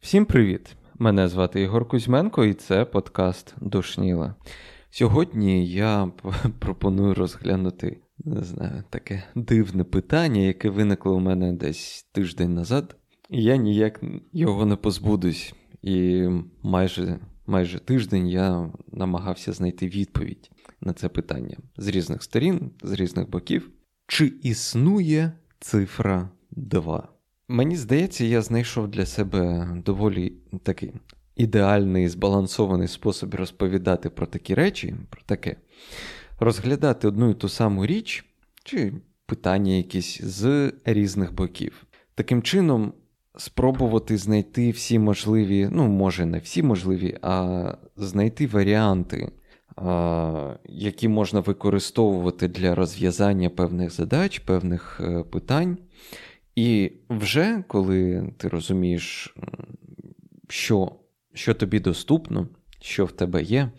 Всім привіт! Мене звати Ігор Кузьменко, і це подкаст Душніла. Сьогодні я пропоную розглянути не знаю, таке дивне питання, яке виникло у мене десь тиждень назад, і я ніяк його не позбудусь. І майже майже тиждень я намагався знайти відповідь на це питання з різних сторін, з різних боків. Чи існує цифра 2? Мені здається, я знайшов для себе доволі такий ідеальний збалансований спосіб розповідати про такі речі, про таке, розглядати одну і ту саму річ чи питання якісь з різних боків. Таким чином, спробувати знайти всі можливі, ну, може, не всі можливі, а знайти варіанти, які можна використовувати для розв'язання певних задач, певних е, питань. І вже коли ти розумієш, що що тобі доступно, що в тебе є,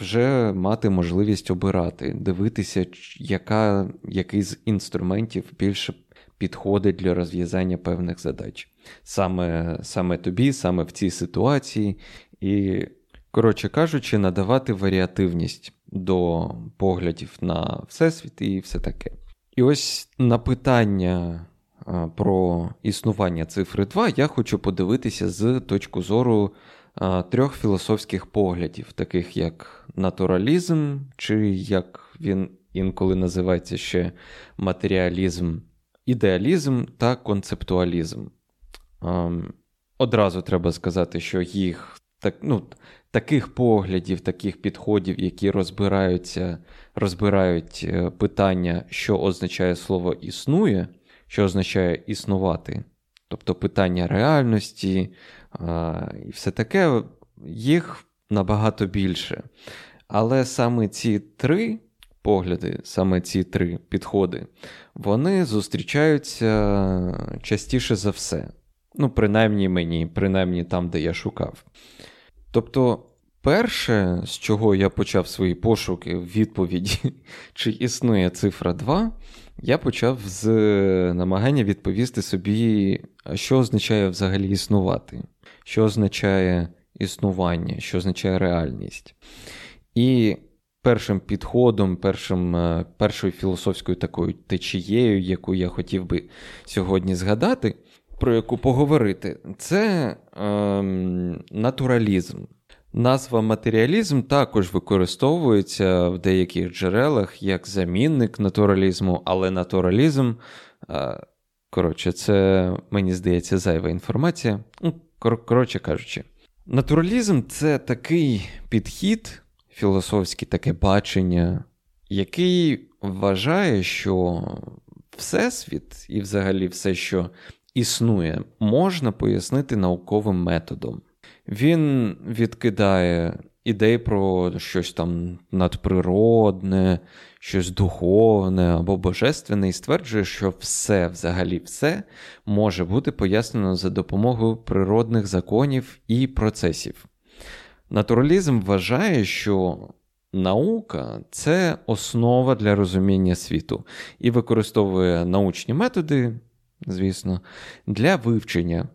вже мати можливість обирати, дивитися, яка, який з інструментів більше підходить для розв'язання певних задач. Саме, Саме тобі, саме в цій ситуації. І, коротше кажучи, надавати варіативність до поглядів на всесвіт і все таке. І ось на питання про існування цифри 2 я хочу подивитися з точки зору трьох філософських поглядів, таких як натуралізм, чи як він інколи називається ще матеріалізм, ідеалізм та концептуалізм. Одразу треба сказати, що їх так, ну, таких поглядів, таких підходів, які розбираються, розбирають е, питання, що означає слово існує, що означає існувати. Тобто питання реальності а, і все таке, їх набагато більше. Але саме ці три погляди, саме ці три підходи, вони зустрічаються частіше за все. Ну, принаймні мені, принаймні там, де я шукав. Тобто, перше, з чого я почав свої пошуки в відповіді, чи існує цифра 2, я почав з намагання відповісти собі, що означає взагалі існувати, що означає існування, що означає реальність. І першим підходом, першим, е, першою філософською такою течією, яку я хотів би сьогодні згадати, про яку поговорити, це ем, натуралізм. Назва матеріалізм також використовується в деяких джерелах як замінник натуралізму, але натуралізм, коротше, це, мені здається, зайва інформація. Ну, коротше кажучи, натуралізм це такий підхід, філософський таке бачення, який вважає, що Всесвіт і взагалі все, що існує, можна пояснити науковим методом. Він відкидає ідеї про щось там надприродне, щось духовне або божественне, і стверджує, що все, взагалі, все може бути пояснено за допомогою природних законів і процесів. Натуралізм вважає, що наука це основа для розуміння світу і використовує научні методи, звісно, для вивчення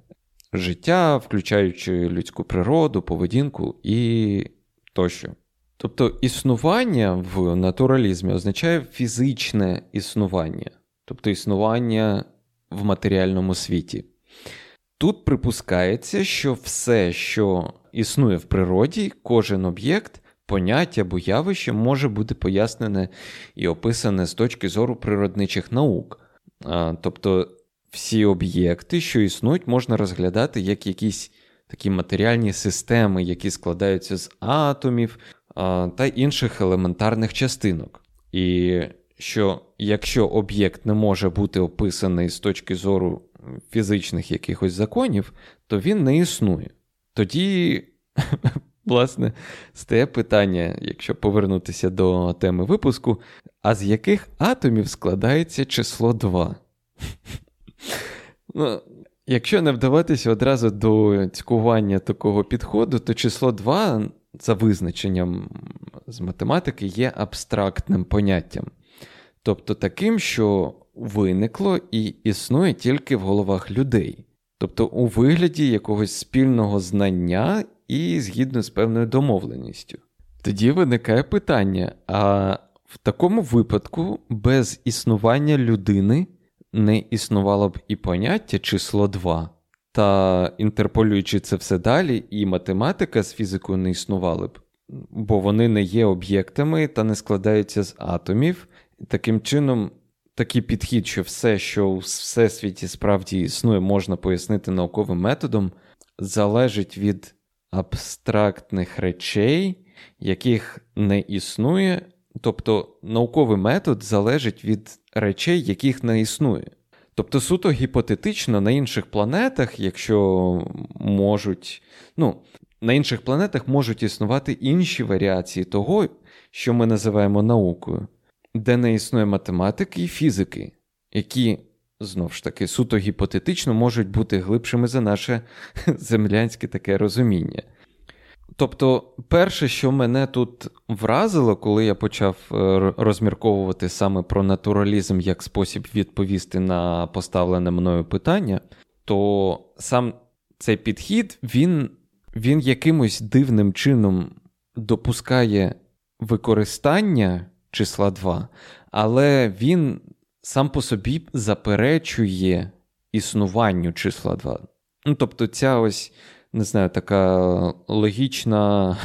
життя, включаючи людську природу, поведінку і тощо. Тобто існування в натуралізмі означає фізичне існування, тобто існування в матеріальному світі. Тут припускається, що все, що існує в природі, кожен об'єкт, поняття або явище може бути пояснене і описане з точки зору природничих наук. Тобто всі об'єкти, що існують, можна розглядати як якісь такі матеріальні системи, які складаються з атомів та інших елементарних частинок. І що якщо об'єкт не може бути описаний з точки зору фізичних якихось законів, то він не існує. Тоді, власне, стає питання, якщо повернутися до теми випуску, а з яких атомів складається число 2? Ну, Якщо не вдаватися одразу до цькування такого підходу, то число 2 за визначенням з математики є абстрактним поняттям. тобто таким, що виникло і існує тільки в головах людей, тобто у вигляді якогось спільного знання і згідно з певною домовленістю. Тоді виникає питання: а в такому випадку без існування людини не існувало б і поняття число 2. Та інтерполюючи це все далі, і математика з фізикою не існували б, бо вони не є об'єктами та не складаються з атомів. Таким чином, такий підхід, що все, що у всесвіті справді існує, можна пояснити науковим методом, залежить від абстрактних речей, яких не існує. Тобто науковий метод залежить від речей, яких не існує. Тобто, суто гіпотетично на інших планетах, якщо можуть, ну, на інших планетах можуть існувати інші варіації того, що ми називаємо наукою, де не існує математики і фізики, які, знову ж таки, суто гіпотетично можуть бути глибшими за наше землянське таке розуміння. Тобто, перше, що мене тут вразило, коли я почав е, розмірковувати саме про натуралізм як спосіб відповісти на поставлене мною питання, то сам цей підхід він, він якимось дивним чином допускає використання числа 2, але він сам по собі заперечує існуванню числа 2. Ну, Тобто, ця ось не знаю, така логічна.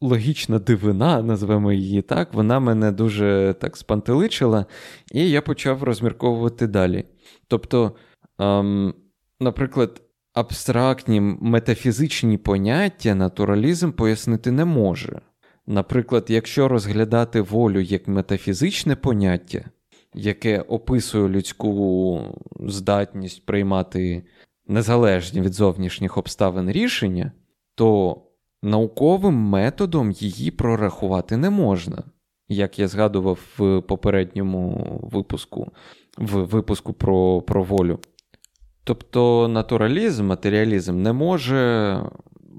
Логічна дивина, назвемо її так, вона мене дуже так спантеличила, і я почав розмірковувати далі. Тобто, ем, наприклад, абстрактні метафізичні поняття натуралізм пояснити не може. Наприклад, якщо розглядати волю як метафізичне поняття, яке описує людську здатність приймати незалежні від зовнішніх обставин рішення, то науковим методом її прорахувати не можна. Як я згадував в попередньому випуску, в випуску про, про волю. Тобто натуралізм, матеріалізм не може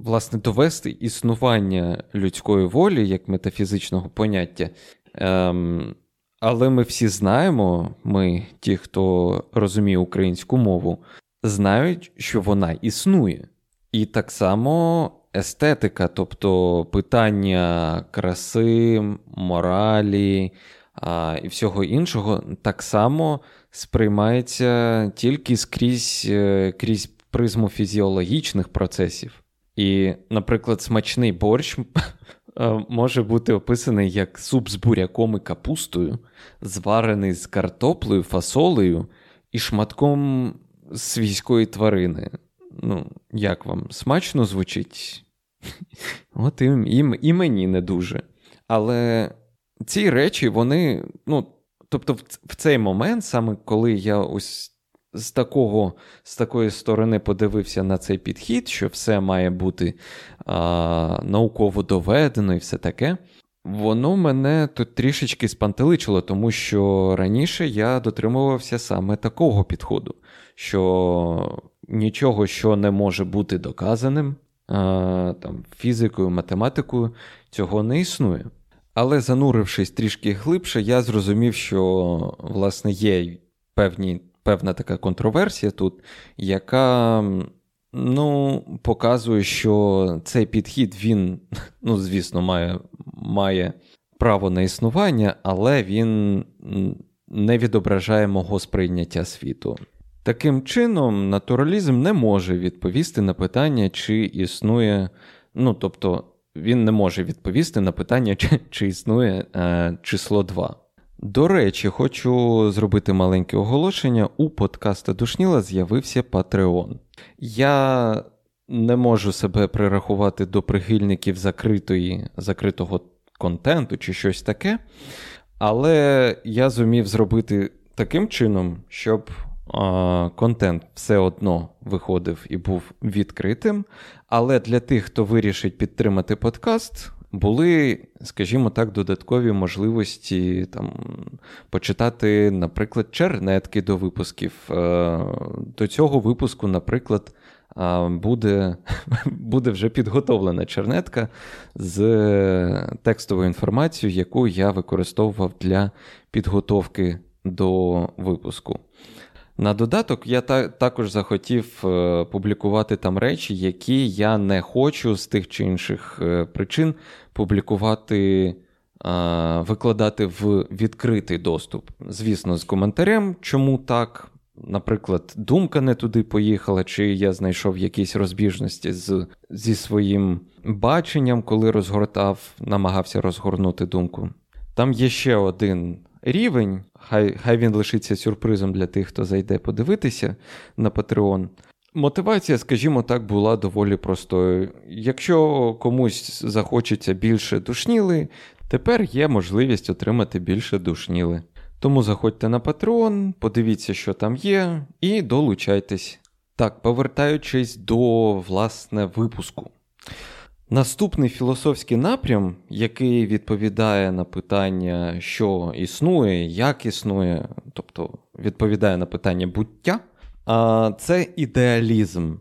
власне довести існування людської волі як метафізичного поняття. Ем, Але ми всі знаємо, ми, ті, хто розуміє українську мову, знають, що вона існує. І так само естетика, тобто питання краси, моралі а, і всього іншого, так само сприймається тільки скрізь е, крізь призму фізіологічних процесів. І, наприклад, смачний борщ. Е, може бути описаний як суп з буряком і капустою, зварений з картоплею, фасолею і шматком свійської тварини. Ну, як вам смачно звучить? От і, і, і мені не дуже. Але ці речі, вони, ну, тобто, в, в цей момент, саме коли я ось з такого, з такої сторони подивився на цей підхід, що все має бути а, науково доведено і все таке, воно мене тут трішечки спантеличило, тому що раніше я дотримувався саме такого підходу що нічого, що не може бути доказаним там, фізикою, математикою, цього не існує. Але занурившись трішки глибше, я зрозумів, що власне є певні, певна така контроверсія тут, яка ну, показує, що цей підхід, він, ну, звісно, має, має право на існування, але він не відображає мого сприйняття світу. Таким чином, натуралізм не може відповісти на питання, чи існує, ну тобто, він не може відповісти на питання, чи, чи існує е, число 2. До речі, хочу зробити маленьке оголошення. У подкаста Душніла з'явився Patreon. Я не можу себе прирахувати до прихильників закритої, закритого контенту чи щось таке, але я зумів зробити таким чином, щоб контент все одно виходив і був відкритим. Але для тих, хто вирішить підтримати подкаст, були, скажімо так, додаткові можливості там, почитати, наприклад, чернетки до випусків. Е, до цього випуску, наприклад, буде буде вже підготовлена чернетка з текстовою інформацією, яку я використовував для підготовки до випуску. На додаток, я та, також захотів е, публікувати там речі, які я не хочу з тих чи інших е, причин публікувати, е, викладати в відкритий доступ. Звісно, з коментарем, чому так. Наприклад, думка не туди поїхала, чи я знайшов якісь розбіжності з, зі своїм баченням, коли розгортав, намагався розгорнути думку. Там є ще один рівень, хай хай він лишиться сюрпризом для тих, хто зайде подивитися на Patreon. Мотивація, скажімо так, була доволі простою. Якщо комусь захочеться більше душніли, тепер є можливість отримати більше душніли. Тому заходьте на Patreon, подивіться, що там є, і долучайтесь. Так, повертаючись до власне випуску. Наступний філософський напрям, який відповідає на питання, що існує, як існує, тобто відповідає на питання буття, це ідеалізм.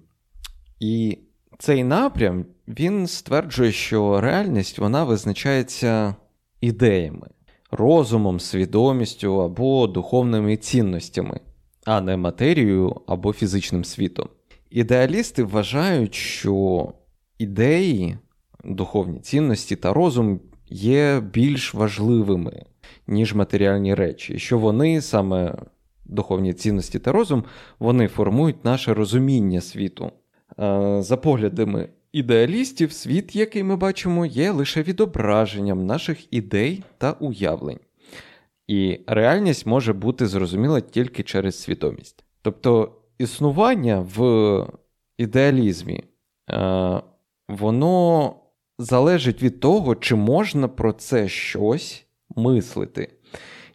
І цей напрям він стверджує, що реальність вона визначається ідеями, розумом, свідомістю або духовними цінностями, а не матерією або фізичним світом. Ідеалісти вважають, що ідеї, духовні цінності та розум є більш важливими, ніж матеріальні речі, що вони саме духовні цінності та розум, вони формують наше розуміння світу. За поглядами ідеалістів, світ, який ми бачимо, є лише відображенням наших ідей та уявлень. І реальність може бути зрозуміла тільки через свідомість. Тобто існування в ідеалізмі воно залежить від того, чи можна про це щось мислити.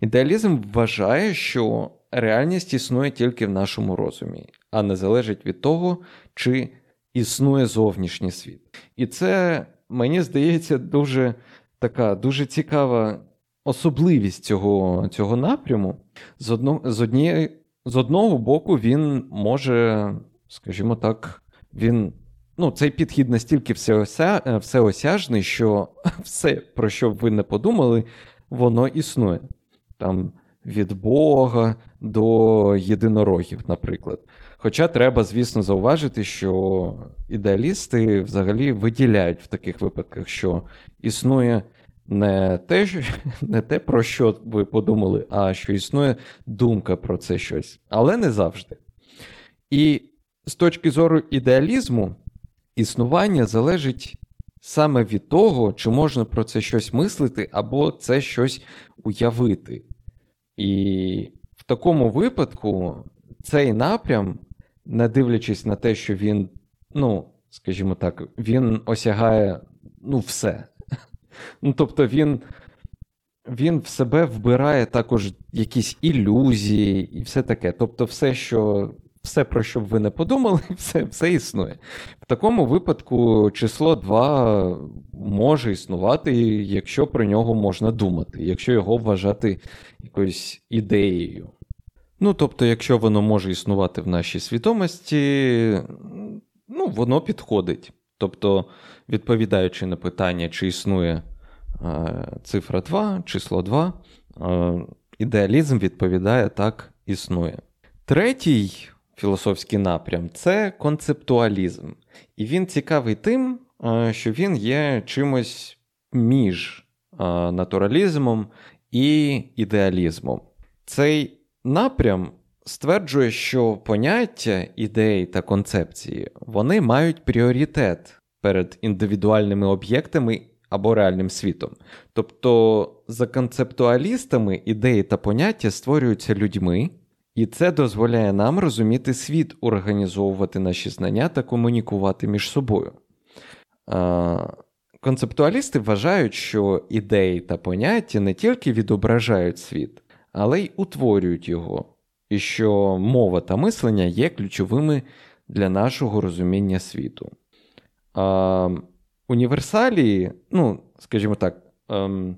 Ідеалізм вважає, що реальність існує тільки в нашому розумі, а не залежить від того, чи існує зовнішній світ. І це, мені здається, дуже така дуже цікава особливість цього цього напряму. З одно, з, однієї, з одного боку, він може, скажімо так, він ну, цей підхід настільки всеося... Е, всеосяжний, що все, про що б ви не подумали, воно існує. Там від Бога до єдинорогів, наприклад. Хоча треба, звісно, зауважити, що ідеалісти взагалі виділяють в таких випадках, що існує не те, не те, про що ви подумали, а що існує думка про це щось, але не завжди. І з точки зору ідеалізму, існування залежить саме від того, чи можна про це щось мислити, або це щось уявити. І в такому випадку цей напрям, не дивлячись на те, що він, ну, скажімо так, він осягає ну, все. Ну, Тобто він він в себе вбирає також якісь ілюзії і все таке. Тобто, все, що все, про що б ви не подумали, все все існує. В такому випадку число 2 може існувати, якщо про нього можна думати, якщо його вважати якоюсь ідеєю. Ну, тобто, якщо воно може існувати в нашій свідомості, ну, воно підходить. Тобто, відповідаючи на питання, чи існує е, цифра 2, число 2, е, ідеалізм відповідає так, існує. Третій філософський напрям це концептуалізм. І він цікавий тим, е, що він є чимось між е, натуралізмом і ідеалізмом. Цей напрям стверджує, що поняття ідеї та концепції вони мають пріоритет перед індивідуальними об'єктами або реальним світом. Тобто, за концептуалістами ідеї та поняття створюються людьми. І це дозволяє нам розуміти світ, організовувати наші знання та комунікувати між собою. Концептуалісти вважають, що ідеї та поняття не тільки відображають світ, але й утворюють його, і що мова та мислення є ключовими для нашого розуміння світу. Універсалії, ну, скажімо так, ем,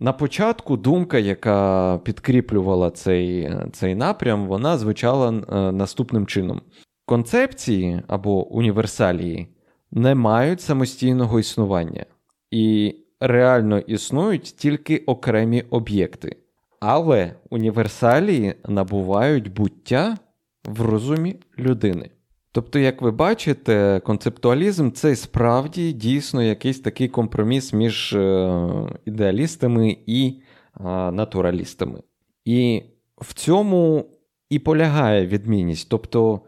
на початку думка, яка підкріплювала цей цей напрям, вона звучала е, наступним чином. концепції або універсалії не мають самостійного існування і реально існують тільки окремі об'єкти. Але універсалії набувають буття в розумі людини. Тобто, як ви бачите, концептуалізм це справді дійсно якийсь такий компроміс між е, ідеалістами і натуралістами. І в цьому і полягає відмінність. Тобто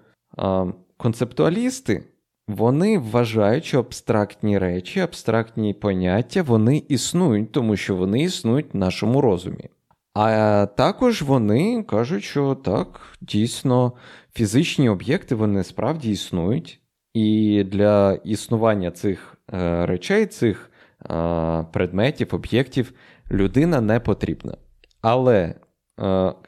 концептуалісти вони вважають, що абстрактні речі, абстрактні поняття вони існують, тому що вони існують в нашому розумі. А також вони кажуть, що так, дійсно, фізичні об'єкти вони справді існують, і для існування цих е, речей, цих е, предметів, об'єктів людина не потрібна. Але е,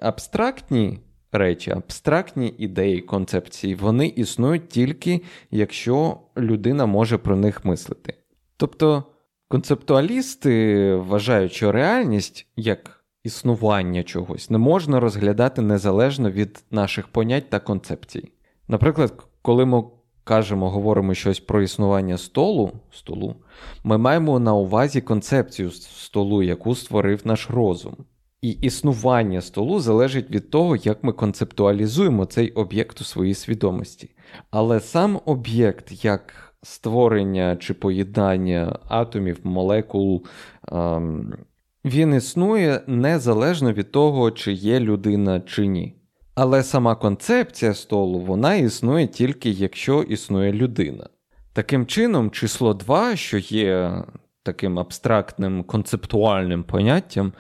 абстрактні речі, абстрактні ідеї, концепції, вони існують тільки якщо людина може про них мислити. Тобто концептуалісти вважають, що реальність як існування чогось не можна розглядати незалежно від наших понять та концепцій. Наприклад, коли ми кажемо, говоримо щось про існування столу, столу, ми маємо на увазі концепцію столу, яку створив наш розум. І існування столу залежить від того, як ми концептуалізуємо цей об'єкт у своїй свідомості. Але сам об'єкт, як створення чи поєднання атомів, молекул, ем, він існує незалежно від того, чи є людина чи ні. Але сама концепція столу вона існує тільки якщо існує людина. Таким чином, число 2, що є таким абстрактним концептуальним поняттям,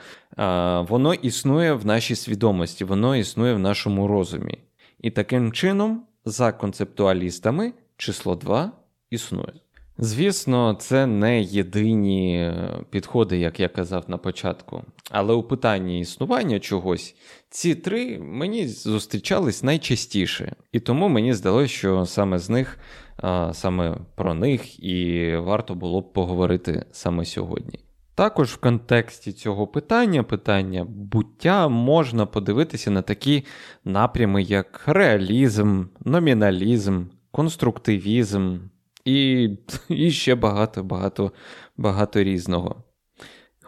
воно існує в нашій свідомості, воно існує в нашому розумі. І таким чином, за концептуалістами, число 2 існує. Звісно, це не єдині підходи, як я казав на початку. Але у питанні існування чогось ці три мені зустрічались найчастіше, і тому мені здалося, що саме з них, саме про них і варто було б поговорити саме сьогодні. Також в контексті цього питання, питання буття, можна подивитися на такі напрями, як реалізм, номіналізм, конструктивізм і і ще багато багато багато різного.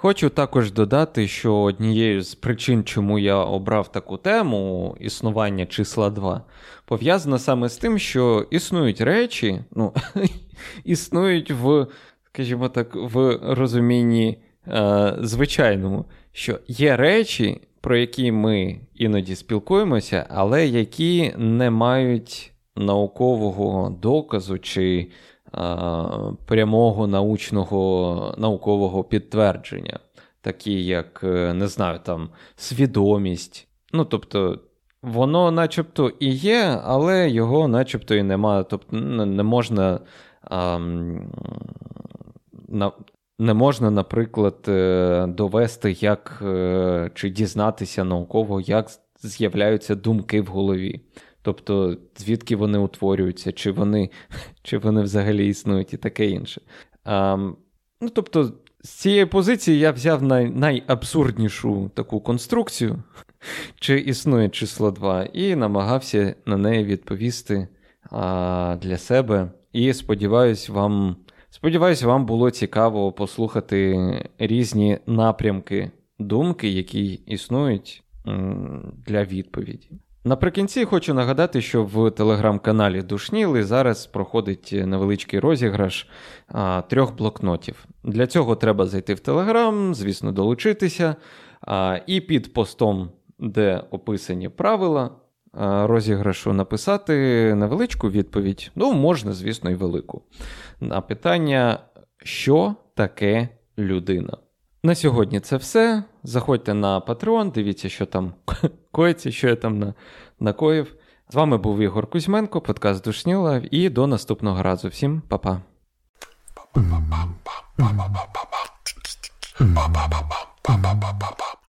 Хочу також додати, що однією з причин, чому я обрав таку тему існування числа 2, пов'язана саме з тим, що існують речі, ну, існують в, скажімо так, в розумінні е, звичайному, що є речі, про які ми іноді спілкуємося, але які не мають наукового доказу чи прямого научного наукового підтвердження, такі як, е, не знаю, там свідомість. Ну, тобто, воно начебто і є, але його начебто і немає. Тобто, не можна. А, на, не можна, наприклад, е, довести, як е, чи дізнатися науково, як з'являються думки в голові. Тобто, звідки вони утворюються, чи вони чи вони взагалі існують і таке інше. А, Ну, тобто, з цієї позиції я взяв най, найабсурднішу таку конструкцію, чи існує число 2, і намагався на неї відповісти а, для себе. І сподіваюсь, вам сподіваюсь, вам було цікаво послухати різні напрямки думки, які існують для відповіді. Наприкінці хочу нагадати, що в телеграм-каналі Душніли зараз проходить невеличкий розіграш а, трьох блокнотів. Для цього треба зайти в Телеграм, звісно, долучитися. А, І під постом, де описані правила а, розіграшу, написати невеличку відповідь. Ну, можна, звісно, і велику. На питання, що таке людина. На сьогодні це все. Заходьте на Patreon, дивіться, що там коїться, що я там на... накоїв. З вами був Ігор Кузьменко, подкаст Душніла, і до наступного разу. Всім па-па.